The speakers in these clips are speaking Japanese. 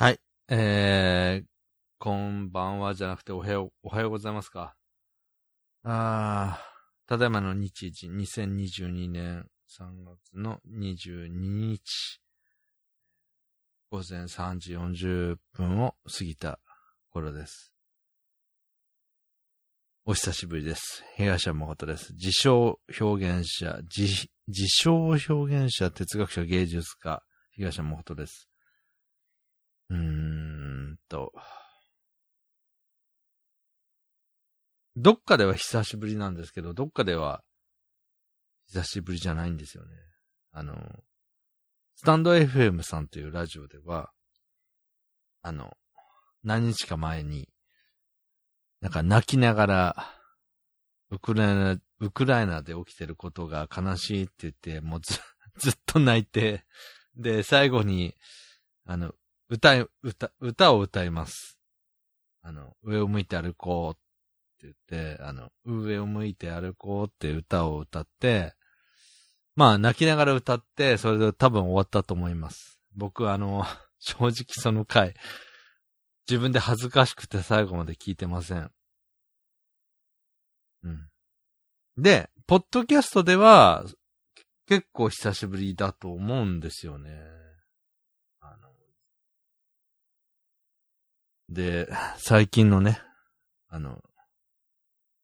はい。えー、こんばんはじゃなくておはよう、おはようございますか。あー、ただいまの日時、2022年3月の22日、午前3時40分を過ぎた頃です。お久しぶりです。東山誠です。自称表現者、自、自称表現者、哲学者、芸術家、東山誠です。うーんと。どっかでは久しぶりなんですけど、どっかでは久しぶりじゃないんですよね。あの、スタンド FM さんというラジオでは、あの、何日か前に、なんか泣きながら、ウクライナ、ウクライナで起きてることが悲しいって言って、もうず、ずっと泣いて、で、最後に、あの、歌い、歌、歌を歌います。あの、上を向いて歩こうって言って、あの、上を向いて歩こうって歌を歌って、まあ、泣きながら歌って、それで多分終わったと思います。僕、あの、正直その回、自分で恥ずかしくて最後まで聞いてません。うん。で、ポッドキャストでは、結構久しぶりだと思うんですよね。あの、で、最近のね、あの、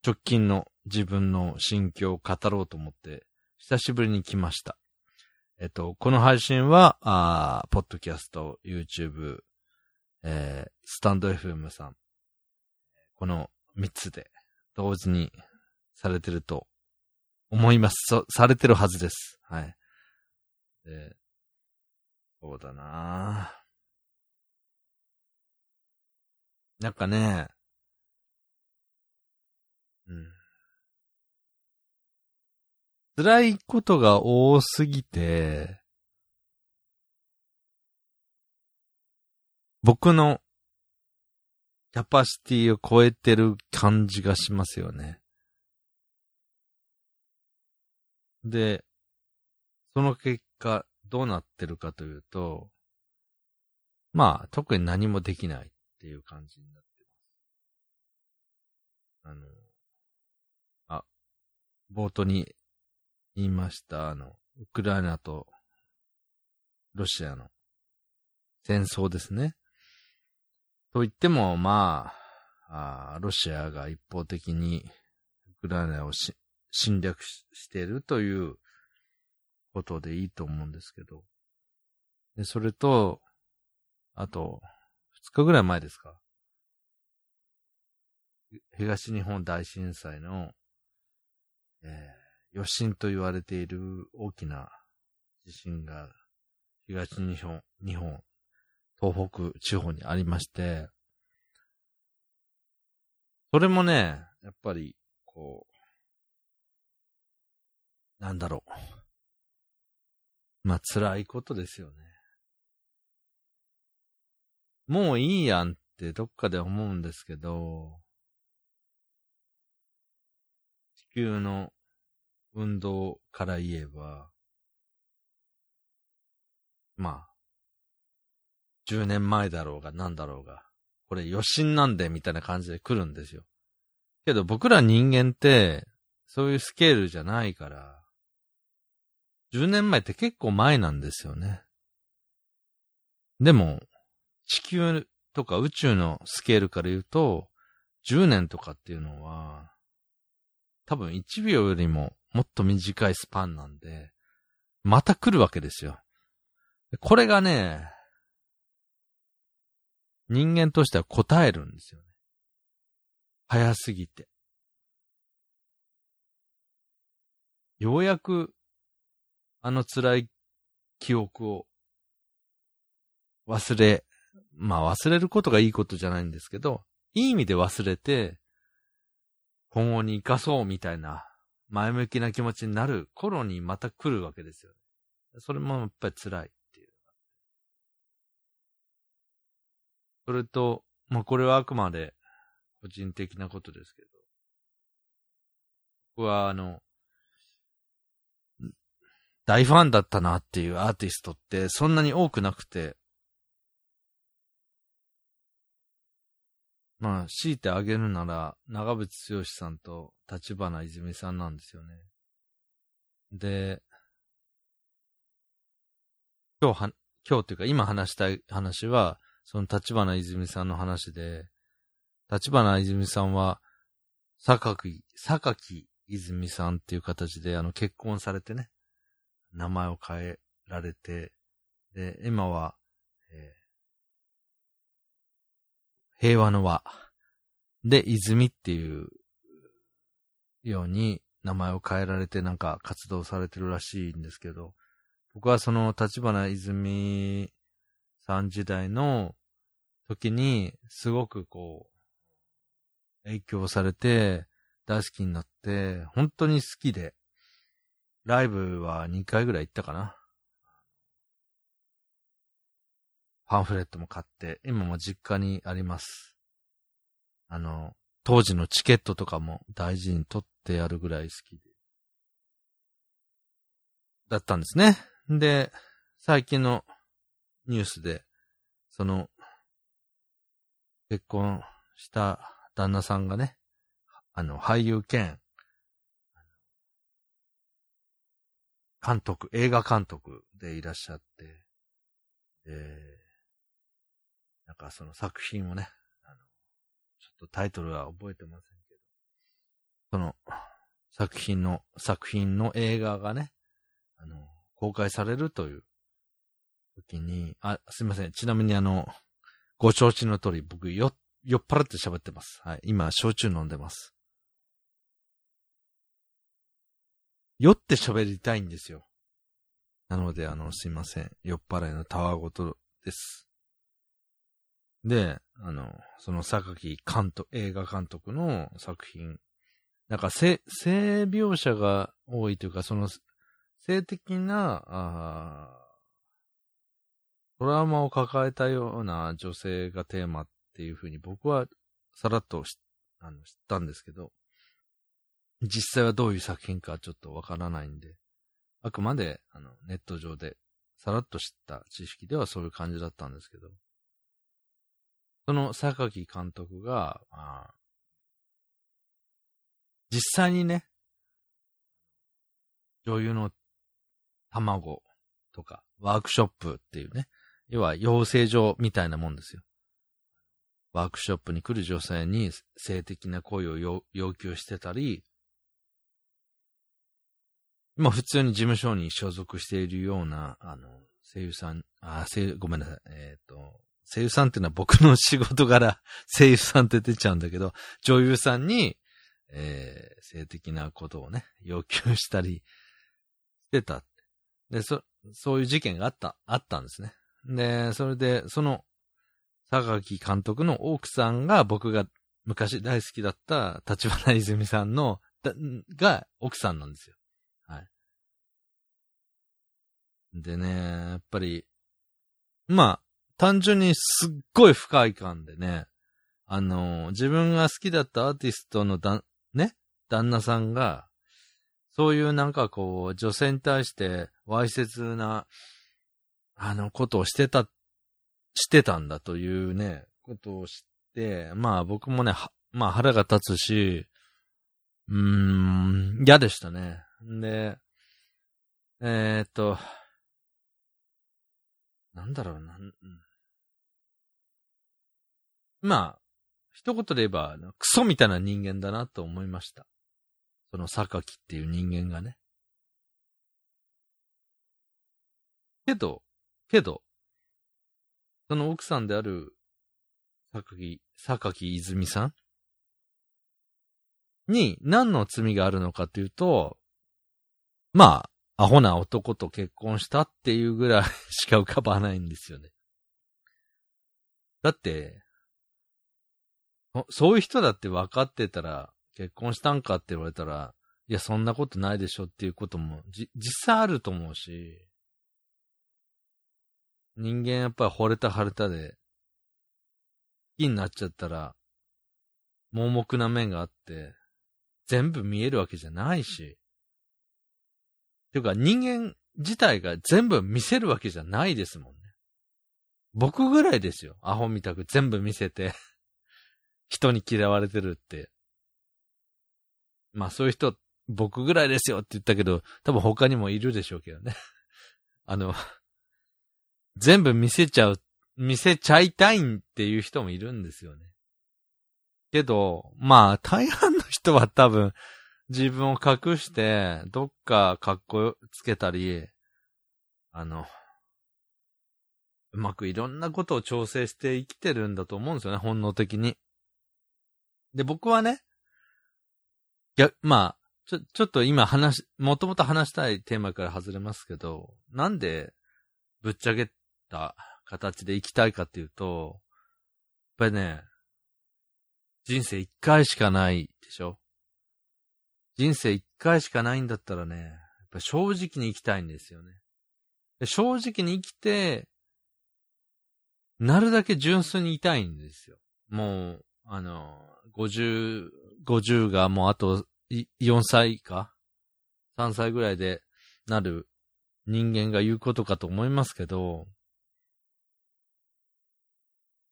直近の自分の心境を語ろうと思って、久しぶりに来ました。えっと、この配信は、あーポッドキャスト、YouTube、えー、スタンド FM さん、この3つで同時にされてると思います。そされてるはずです。はい。で、そうだなぁなんかね、うん。辛いことが多すぎて、僕のキャパシティを超えてる感じがしますよね。で、その結果、どうなってるかというと、まあ、特に何もできないっていう感じになっ。あの、あ、冒頭に言いました、あの、ウクライナとロシアの戦争ですね。と言っても、まあ、あロシアが一方的にウクライナをし侵略ししているということでいいと思うんですけど。で、それと、あと、二日ぐらい前ですか。東日本大震災の、えー、余震と言われている大きな地震が東日本、日本、東北地方にありまして、それもね、やっぱり、こう、なんだろう。まあ、辛いことですよね。もういいやんってどっかで思うんですけど、球の運動から言えば、まあ、10年前だろうが何だろうが、これ余震なんでみたいな感じで来るんですよ。けど僕ら人間って、そういうスケールじゃないから、10年前って結構前なんですよね。でも、地球とか宇宙のスケールから言うと、10年とかっていうのは、多分1秒よりももっと短いスパンなんで、また来るわけですよ。これがね、人間としては答えるんですよね。早すぎて。ようやく、あの辛い記憶を忘れ、まあ忘れることがいいことじゃないんですけど、いい意味で忘れて、今後に生かそうみたいな前向きな気持ちになる頃にまた来るわけですよ。それもやっぱり辛いっていう。それと、まあこれはあくまで個人的なことですけど、僕はあの、大ファンだったなっていうアーティストってそんなに多くなくて、まあ、強いてあげるなら、長渕剛さんと立花泉さんなんですよね。で、今日は、今日というか今話したい話は、その立花泉さんの話で、立花泉さんは、坂木、坂木泉さんっていう形で、あの、結婚されてね、名前を変えられて、で、今は、えー、平和の輪で、泉っていうように名前を変えられてなんか活動されてるらしいんですけど、僕はその立花泉さん時代の時にすごくこう、影響されて大好きになって、本当に好きで、ライブは2回ぐらい行ったかな。パンフレットも買って、今も実家にあります。あの、当時のチケットとかも大事に取ってやるぐらい好きで。だったんですね。で、最近のニュースで、その、結婚した旦那さんがね、あの、俳優兼、監督、映画監督でいらっしゃって、で、なんかその作品をね、あの、ちょっとタイトルは覚えてませんけど、その作品の、作品の映画がね、あの、公開されるという時に、あ、すいません。ちなみにあの、ご承知の通り僕よ、酔っ払って喋ってます。はい。今、焼酎飲んでます。酔って喋りたいんですよ。なので、あの、すいません。酔っ払いのたわごとです。で、あの、その榊監督、映画監督の作品。なんか性、性描写が多いというか、その、性的な、あトラウマを抱えたような女性がテーマっていうふうに僕はさらっとあの知ったんですけど、実際はどういう作品かちょっとわからないんで、あくまであのネット上でさらっと知った知識ではそういう感じだったんですけど、その榊監督が、あ実際にね、女優の卵とか、ワークショップっていうね、要は養成所みたいなもんですよ。ワークショップに来る女性に性的な行為を要求してたり、まあ普通に事務所に所属しているような、あの、声優さん、あ、声ごめんなさい。えっ、ー、と、声優さんっていうのは僕の仕事柄 声優さんって出ちゃうんだけど、女優さんに、えー、性的なことをね、要求したりしてた。で、そ、そういう事件があった、あったんですね。で、それで、その、榊監督の奥さんが僕が昔大好きだった立花泉さんの、が奥さんなんですよ。はい。でね、やっぱり、まあ、単純にすっごい不快感でね、あの、自分が好きだったアーティストのだ、ね、旦那さんが、そういうなんかこう、女性に対してわいせつな、あの、ことをしてた、してたんだというね、ことを知って、まあ僕もね、まあ腹が立つし、うーん、嫌でしたね。で、えー、っと、なんだろうな、まあ、一言で言えば、クソみたいな人間だなと思いました。その榊っていう人間がね。けど、けど、その奥さんである、榊、榊泉さん？に何の罪があるのかというと、まあ、アホな男と結婚したっていうぐらいしか浮かばないんですよね。だって、そういう人だって分かってたら、結婚したんか？って言われたら、いや、そんなことないでしょっていうことも、じ、実際あると思うし、人間やっぱり惚れた腫れたで、好きになっちゃったら、盲目な面があって、全部見えるわけじゃないし、ていうか人間自体が全部見せるわけじゃないですもんね。僕ぐらいですよ。アホみたく全部見せて人に嫌われてるって。まあそういう人、僕ぐらいですよって言ったけど、多分他にもいるでしょうけどね。あの、全部見せちゃう、見せちゃいたいっていう人もいるんですよね。けど、まあ大半の人は多分自分を隠して、どっか格好つけたり、あの、うまくいろんなことを調整して生きてるんだと思うんですよね、本能的に。で、僕はね、や、まあ、ちょ、ちょっと今話、もともと話したいテーマから外れますけど、なんでぶっちゃけた形で生きたいかっていうと、やっぱりね、人生一回しかないでしょ？人生一回しかないんだったらね、やっぱ正直に生きたいんですよね。正直に生きて、なるだけ純粋にいたいんですよ。もう、あの、50、50がもうあと4歳か ?3 歳ぐらいでなる人間が言うことかと思いますけど、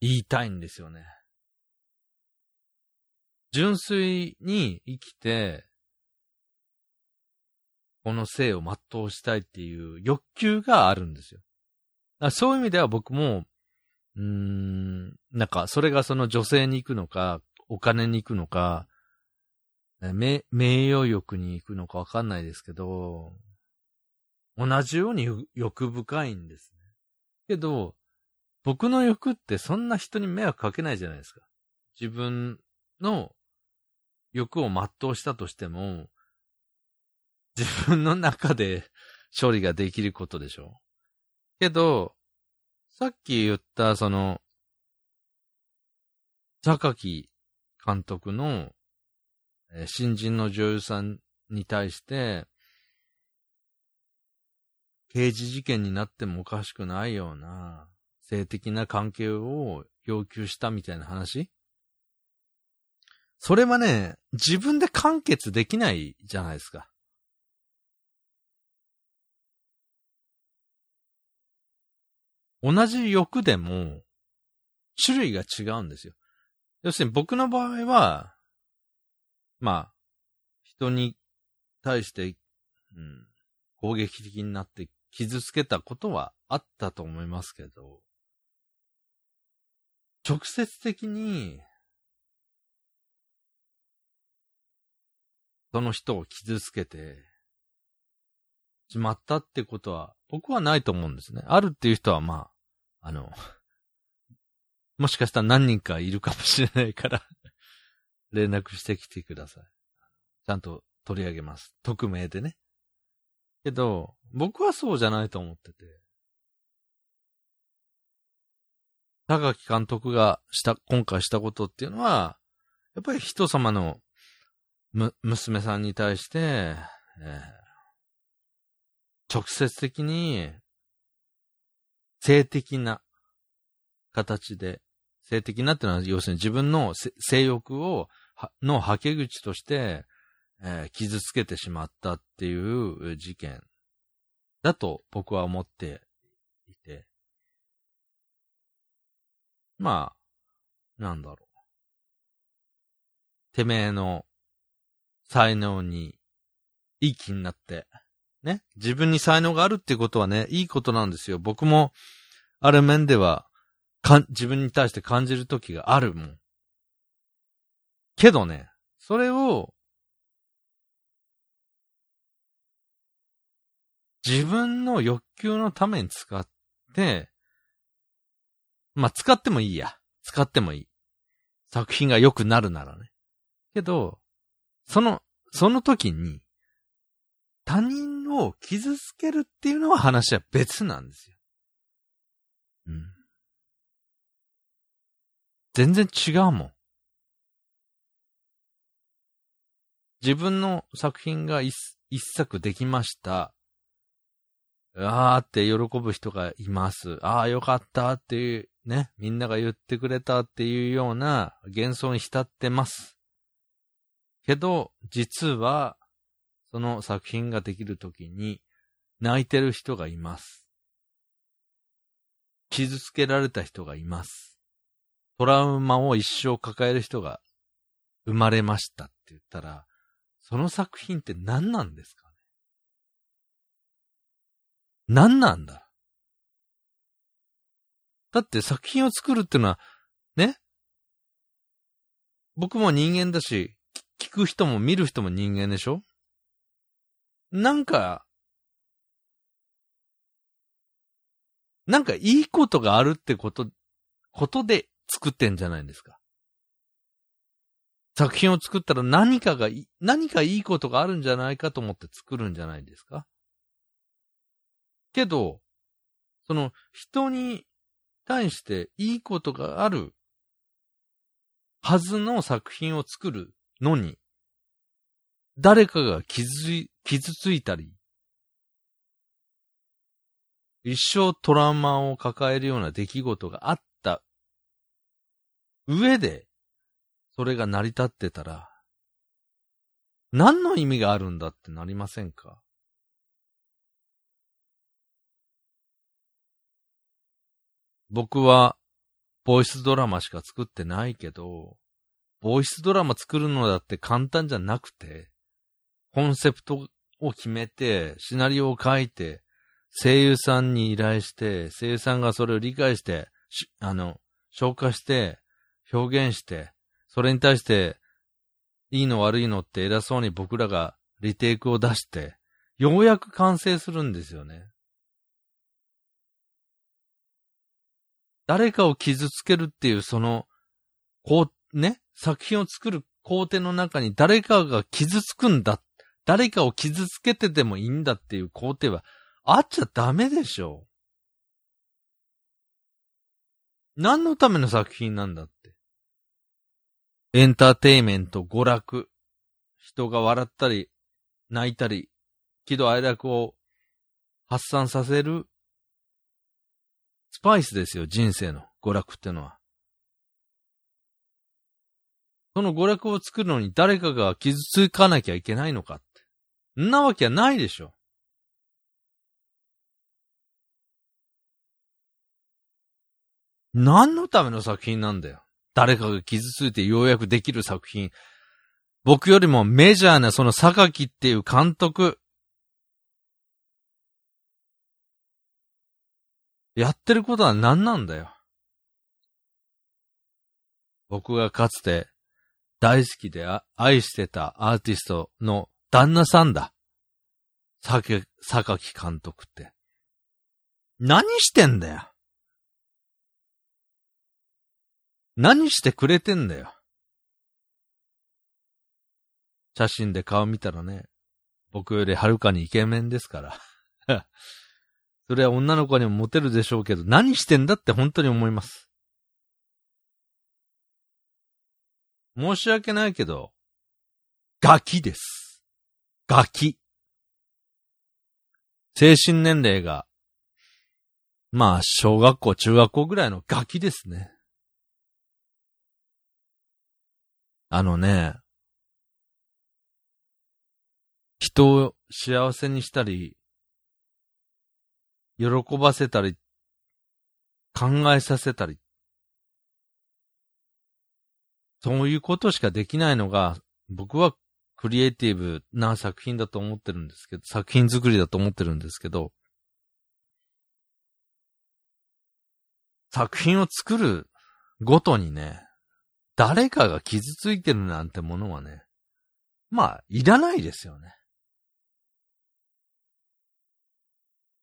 言いたいんですよね。純粋に生きて、この生を全うしたいっていう欲求があるんですよ。そういう意味では僕も、うん、なんか、それがその女性に行くのか、お金に行くのか、名、名誉欲に行くのかわかんないですけど、同じように欲深いんですね。けど、僕の欲ってそんな人に迷惑かけないじゃないですか。自分の欲を全うしたとしても、自分の中で処理ができることでしょう。けど、さっき言ったその、榊監督の、え新人の女優さんに対して、刑事事件になってもおかしくないような性的な関係を要求したみたいな話？それはね、自分で完結できないじゃないですか。同じ欲でも、種類が違うんですよ。要するに僕の場合は、まあ、人に対して、うん、攻撃的になって傷つけたことはあったと思いますけど、直接的に、その人を傷つけてしまったってことは、僕はないと思うんですね。あるっていう人はまあ、あの、もしかしたら何人かいるかもしれないから 連絡してきてください。ちゃんと取り上げます。匿名でね。けど、僕はそうじゃないと思ってて。高木監督がした、今回したことっていうのは、やっぱり人様のむ、娘さんに対して、えー、直接的に性的な形で、性的なってのは、要するに自分の性欲を、のはけ口として、えー、傷つけてしまったっていう事件だと僕は思っていて。まあ、なんだろう。てめえの才能にいい気になって、ね。自分に才能があるっていうことはね、いいことなんですよ。僕も、ある面では、か自分に対して感じる時があるもん。けどね、それを、自分の欲求のために使って、まあ、使ってもいいや。使ってもいい。作品が良くなるならね。けど、その、その時に、他人を傷つけるっていうのは話は別なんですよ。うん。全然違うもん。自分の作品が一一作できました。あーって喜ぶ人がいます。ああ、よかったっていうね、みんなが言ってくれたっていうような幻想に浸ってます。けど、実は、その作品ができるときに泣いてる人がいます。傷つけられた人がいます。トラウマを一生抱える人が生まれましたって言ったら、その作品って何なんですかね？何なんだ？だって作品を作るってのは、ね？僕も人間だし、聞く人も見る人も人間でしょ？なんか、なんかいいことがあるってこと、ことで作ってんじゃないですか。作品を作ったら何かが、何かいいことがあるんじゃないかと思って作るんじゃないですか。けど、その人に対していいことがあるはずの作品を作るのに、誰かが傷傷ついたり、一生トラウマを抱えるような出来事があった上で、それが成り立ってたら、何の意味があるんだってなりませんか？僕は、ボイスドラマしか作ってないけど、ボイスドラマ作るのだって簡単じゃなくて、コンセプトを決めて、シナリオを書いて、声優さんに依頼して、声優さんがそれを理解して、あの、消化して、表現して、それに対して、いいの悪いのって偉そうに僕らがリテイクを出して、ようやく完成するんですよね。誰かを傷つけるっていうその、こう、ね、作品を作る工程の中に誰かが傷つくんだっ。誰かを傷つけてでもいいんだっていう工程はあっちゃダメでしょう。何のための作品なんだって。エンターテイメント、娯楽。人が笑ったり、泣いたり、喜怒哀楽を発散させるスパイスですよ、人生の娯楽ってのは。その娯楽を作るのに誰かが傷つかなきゃいけないのか。んなわけはないでしょ。何のための作品なんだよ。誰かが傷ついてようやくできる作品。僕よりもメジャーなその榊っていう監督、やってることは何なんだよ。僕がかつて大好きで愛してたアーティストの旦那さんだ。榊監督って。何してんだよ。何してくれてんだよ。写真で顔見たらね、僕よりはるかにイケメンですから。それは女の子にもモテるでしょうけど、何してんだって本当に思います。申し訳ないけど、ガキです。ガキ。精神年齢が、まあ、小学校、中学校ぐらいのガキですね。あのね、人を幸せにしたり、喜ばせたり、考えさせたり、そういうことしかできないのが、僕はクリエイティブな作品だと思ってるんですけど、作品作りだと思ってるんですけど、作品を作るごとにね、誰かが傷ついてるなんてものはね、まあ、いらないですよね。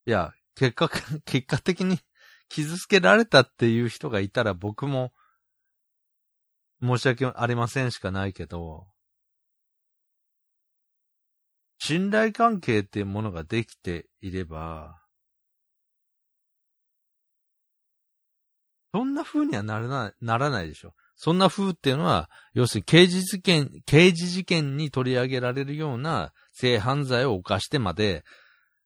いや、結果、結果的に 傷つけられたっていう人がいたら僕も申し訳ありませんしかないけど、信頼関係っていうものができていれば、そんな風にはならない、ならないでしょ。そんな風っていうのは、要するに刑事事件、刑事事件に取り上げられるような性犯罪を犯してまで、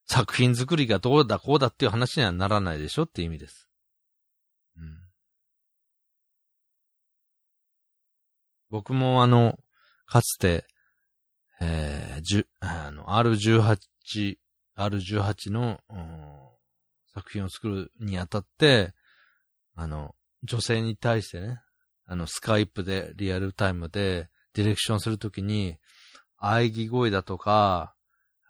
作品作りがどうだこうだっていう話にはならないでしょっていう意味です。うん。僕もあの、かつて、えー、あの、R18、R18 の、作品を作るにあたって、あの、女性に対してね、あの、スカイプで、リアルタイムで、ディレクションするときに、喘ぎ声だとか、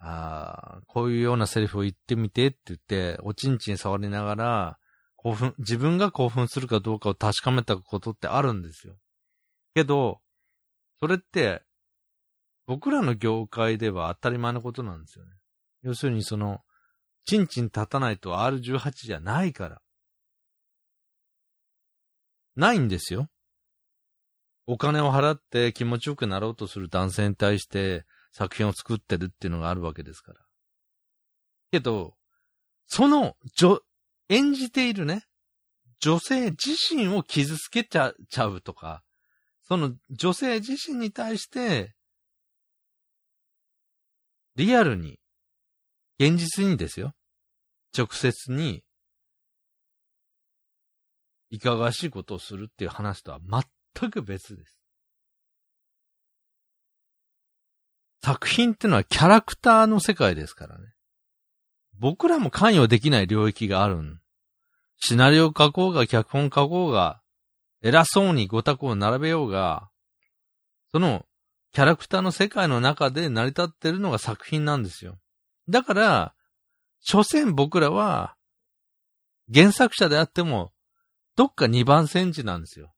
ああこういうようなセリフを言ってみてって言って、おちんちん触りながら、興奮、自分が興奮するかどうかを確かめたことってあるんですよ。けど、それって、僕らの業界では当たり前のことなんですよね。要するにその、ちんちん立たないと R18 じゃないから。ないんですよ。お金を払って気持ちよくなろうとする男性に対して作品を作ってるっていうのがあるわけですから。けど、その、演じているね、女性自身を傷つけちゃちゃうとか、その女性自身に対して、リアルに、現実にですよ。直接に、いかがしいことをするっていう話とは全く別です。作品ってのはキャラクターの世界ですからね。僕らも関与できない領域がある。シナリオ書こうが、脚本書こうが、偉そうにごたくを並べようが、そのキャラクターの世界の中で成り立ってるのが作品なんですよ。だから、所詮僕らは、原作者であっても、どっか二番煎じなんですよ。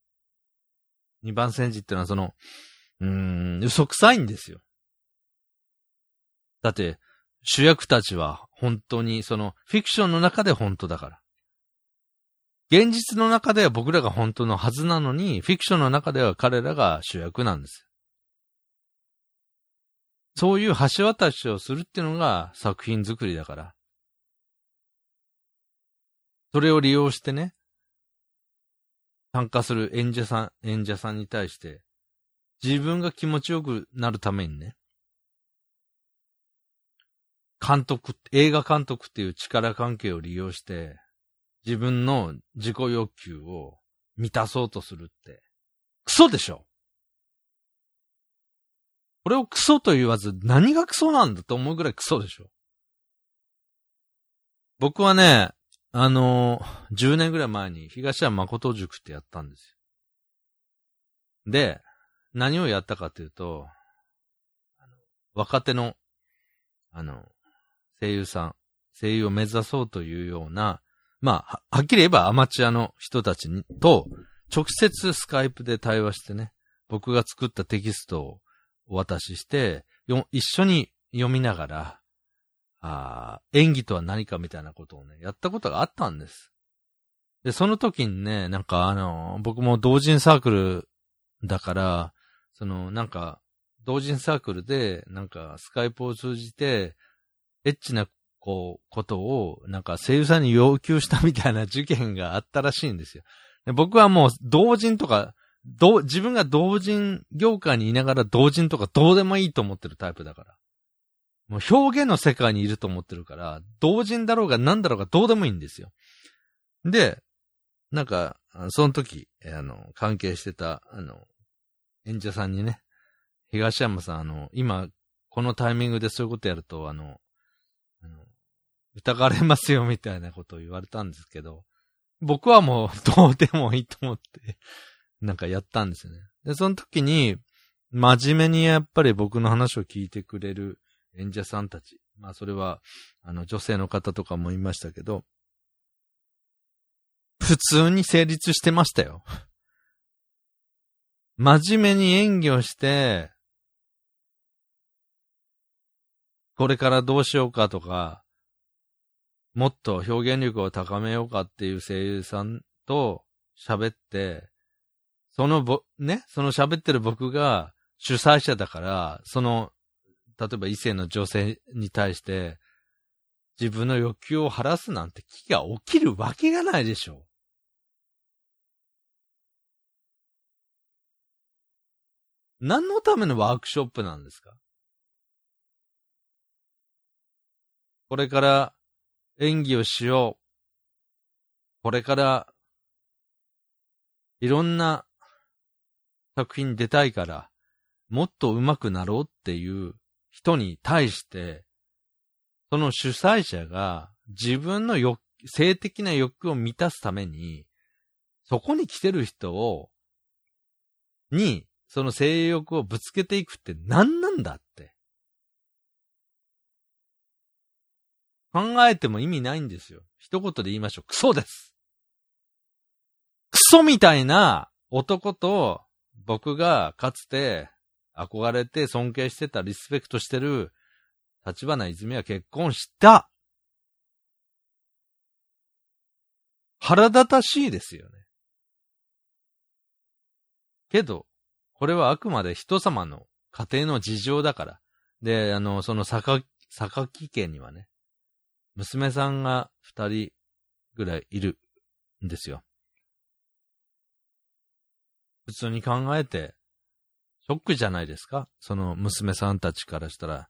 二番煎じってのはその、うーん、嘘くさいんですよ。だって、主役たちは本当にそのフィクションの中で本当だから。現実の中では僕らが本当のはずなのに、フィクションの中では彼らが主役なんです。そういう橋渡しをするっていうのが作品作りだから。それを利用してね、参加する演者さん、演者さんに対して、自分が気持ちよくなるためにね、監督、映画監督っていう力関係を利用して、自分の自己欲求を満たそうとするって、クソでしょ？これをクソと言わず何がクソなんだと思うぐらいクソでしょ僕はね、あのー、10年ぐらい前に東山誠塾ってやったんですよ。で、何をやったかというと、若手の、あの、声優さん、声優を目指そうというような、まあ、はっきり言えばアマチュアの人たちと、直接スカイプで対話してね、僕が作ったテキストをお渡しして、一緒に読みながら、あ演技とは何かみたいなことをね、やったことがあったんです。で、その時にね、なんかあの、僕も同人サークルだから、その、なんか、同人サークルで、なんか、スカイプを通じて、エッチな、こう、ことを、なんか、声優さんに要求したみたいな事件があったらしいんですよ。で僕はもう、同人とか、ど自分が同人業界にいながら同人とかどうでもいいと思ってるタイプだから。もう表現の世界にいると思ってるから、同人だろうが何だろうがどうでもいいんですよ。で、なんか、その時、あの、関係してた、あの、演者さんにね、東山さん、あの、今、このタイミングでそういうことやると、あの、あの疑われますよ、みたいなことを言われたんですけど、僕はもう、どうでもいいと思ってなんかやったんですよね。で、その時に、真面目にやっぱり僕の話を聞いてくれる演者さんたち。まあそれは、あの女性の方とかもいましたけど、普通に成立してましたよ。真面目に演技をして、これからどうしようかとか、もっと表現力を高めようかっていう声優さんと喋って、そのぼ、ね、その喋ってる僕が主催者だから、その例えば異性の女性に対して、自分の欲求を晴らすなんて気が起きるわけがないでしょう。何のためのワークショップなんですか？これから演技をしよう。これからいろんな作品出たいから、もっと上手くなろうっていう人に対して、その主催者が自分の欲、性的な欲を満たすために、そこに来てる人をに、その性欲をぶつけていくって何なんだって。考えても意味ないんですよ。一言で言いましょう。クソですクソみたいな男と僕がかつて憧れて尊敬してたリスペクトしてる立花泉は結婚した腹立たしいですよね。けど、これはあくまで人様の家庭の事情だから。で、あの、その坂、坂木家にはね、娘さんが二人ぐらいいるんですよ。普通に考えて、ショックじゃないですか？その娘さんたちからしたら、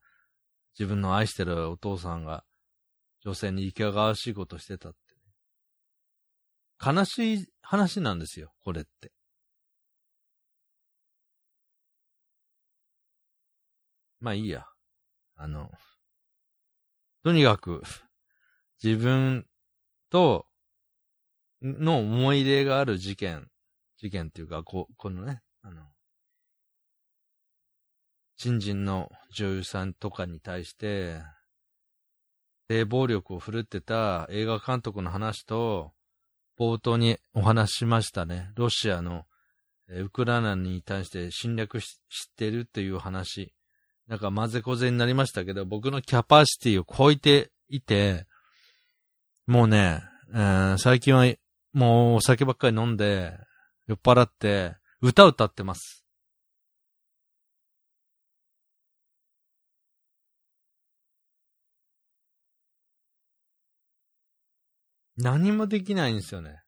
自分の愛してるお父さんが女性にいかがわしいことしてたって、悲しい話なんですよ、これって。まあいいや。あの、とにかく、自分との思い出がある事件、事件っていうか、ここのね、あの、新人の女優さんとかに対して、性暴力を振るってた映画監督の話と、冒頭にお話しましたね。ロシアのウクライナに対して侵略してるっていう話。なんか混ぜこぜになりましたけど、僕のキャパシティを超えていて、もうね、えー、最近はもうお酒ばっかり飲んで、酔っ払って、歌歌ってます。何もできないんですよね。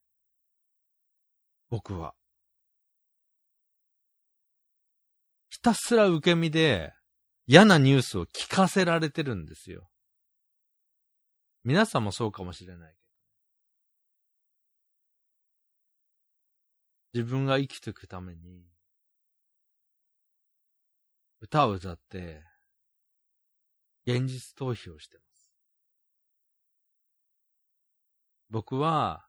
僕は。ひたすら受け身で、嫌なニュースを聞かせられてるんですよ。皆さんもそうかもしれない自分が生きていくために、歌を歌って、現実逃避をしてます。僕は、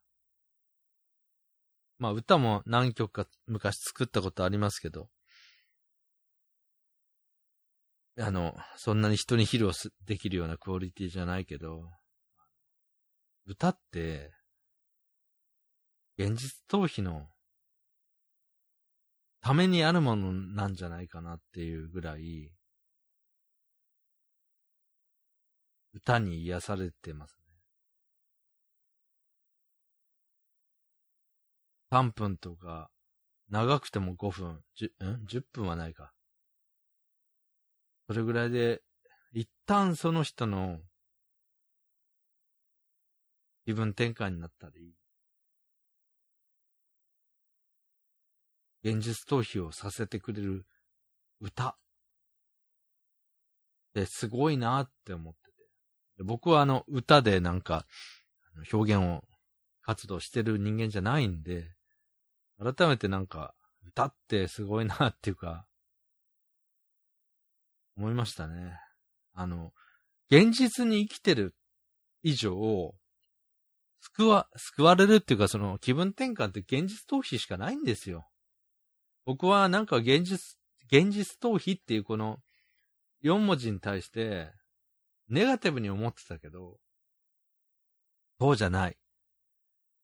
まあ歌も何曲か昔作ったことありますけど、あの、そんなに人に披露できるようなクオリティじゃないけど、歌って、現実逃避のためにあるものなんじゃないかなっていうぐらい、歌に癒されてますね。3分とか、長くても5分、10, ん？10分はないか。それぐらいで、一旦その人の気分転換になったり、現実逃避をさせてくれる歌ってすごいなって思ってて。僕はあの歌でなんか表現を活動してる人間じゃないんで、改めてなんか歌ってすごいなっていうか、思いましたね。あの、現実に生きてる以上、救わ、救われるっていうかその気分転換って現実逃避しかないんですよ。僕はなんか現実、現実逃避っていうこの4文字に対してネガティブに思ってたけど、そうじゃない。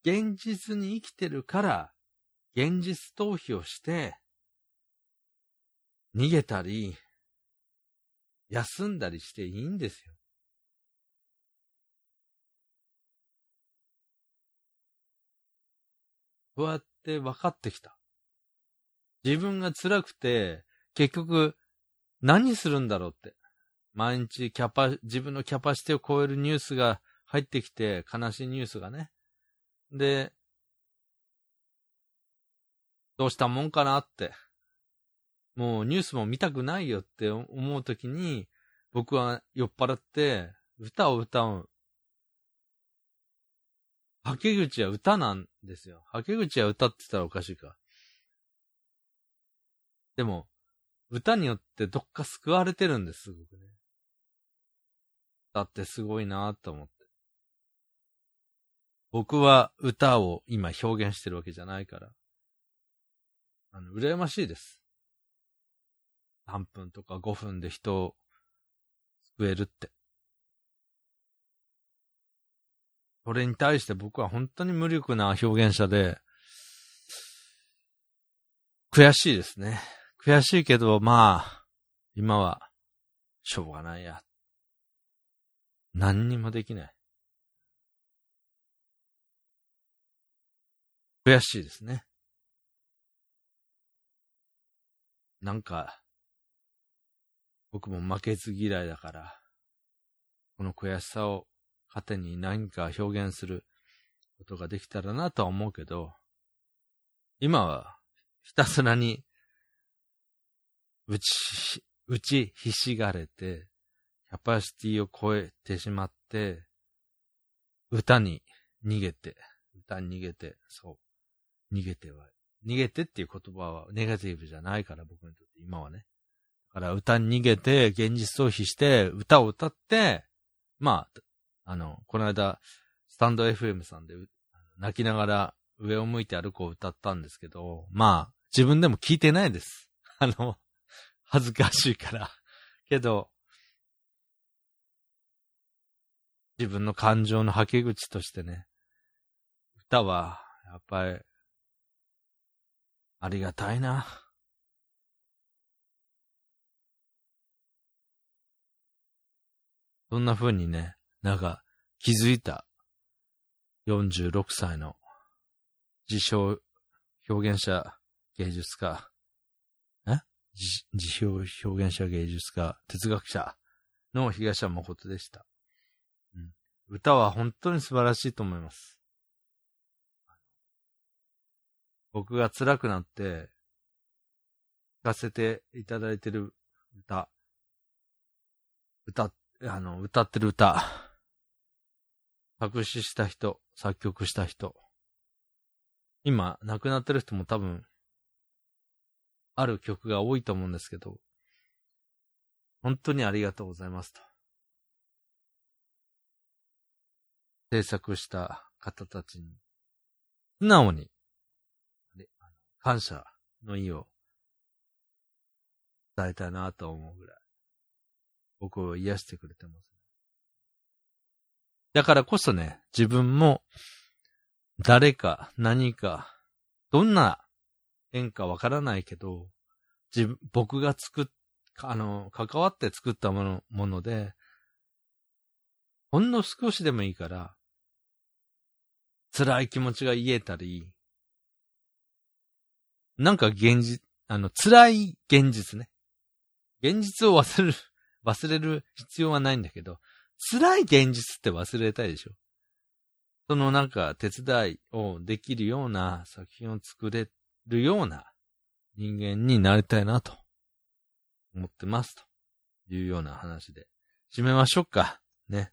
現実に生きてるから、現実逃避をして、逃げたり、休んだりしていいんですよ。こうやって分かってきた。自分が辛くて、結局、何するんだろうって。毎日キャパ、自分のキャパシティを超えるニュースが入ってきて、悲しいニュースがね。で、どうしたもんかなって。もうニュースも見たくないよって思うときに、僕は酔っ払って歌を歌う。はけ口は歌なんですよ。はけ口は歌ってたらおかしいか。でも、歌によってどっか救われてるんです、すごくね。だってすごいなぁと思って。僕は歌を今表現してるわけじゃないから。あの、羨ましいです。3分とか5分で人を救えるって。それに対して僕は本当に無力な表現者で、悔しいですね。悔しいけど、まあ、今は、しょうがないや。何にもできない。悔しいですね。なんか、僕も負けず嫌いだから、この悔しさを糧に何か表現することができたらなとは思うけど、今はひたすらに打ち、打ちひしがれて、キャパシティを超えてしまって、歌に逃げて、歌に逃げて、そう、逃げては、逃げてっていう言葉はネガティブじゃないから僕にとって今はね。だから歌に逃げて、現実逃避して、歌を歌って、まあ、あの、この間、スタンド FM さんで泣きながら上を向いて歩こう歌ったんですけど、まあ、自分でも聞いてないです。あの、恥ずかしいから。けど、自分の感情の吐け口としてね、歌は、やっぱり、ありがたいな。そんな風にね、なんか気づいた46歳の自称表現者芸術家、自表表現者芸術家、哲学者の東山誠でした。うん。歌は本当に素晴らしいと思います。僕が辛くなって、聴かせていただいてる歌、歌、あの、歌ってる歌、作詞した人、作曲した人、今、亡くなってる人も多分、ある曲が多いと思うんですけど、本当にありがとうございますと。制作した方たちに、素直に、感謝の意を伝えたいなと思うぐらい、僕を癒してくれてます。だからこそね、自分も、誰か、何か、どんな縁かわからないけど、自分、僕が作っ、あの、関わって作ったもの、もので、ほんの少しでもいいから、辛い気持ちが癒えたり、なんか現実、あの、辛い現実ね。現実を忘れる、忘れる必要はないんだけど、辛い現実って忘れたいでしょ。そのなんか手伝いをできるような作品を作れるような人間になりたいなと思ってますというような話で締めましょうか。ね。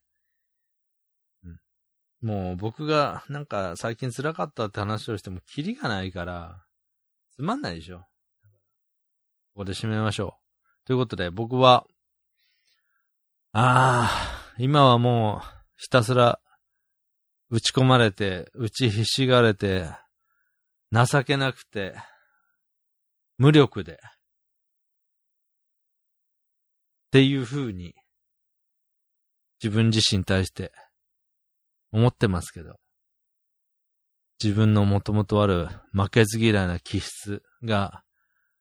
うん。もう僕がなんか最近辛かったって話をしてもキリがないからつまんないでしょ。ここで締めましょう。ということで僕はああ、今はもう、ひたすら、打ち込まれて、打ちひしがれて、情けなくて、無力で、っていう風に、自分自身に対して、思ってますけど、自分のもともとある負けず嫌いな気質が、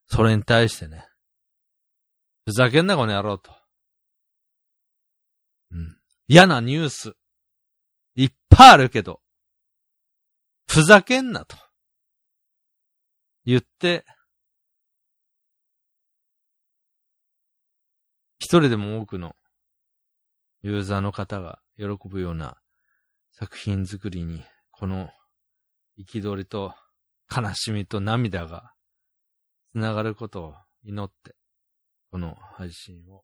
それに対してね、ふざけんなこの野郎と。うん。嫌なニュース、いっぱいあるけど、ふざけんなと。言って、一人でも多くのユーザーの方が喜ぶような作品作りに、この憤りと悲しみと涙がつながることを祈って、この配信を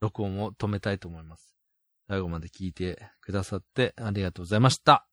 録音を止めたいと思います。最後まで聞いてくださってありがとうございました。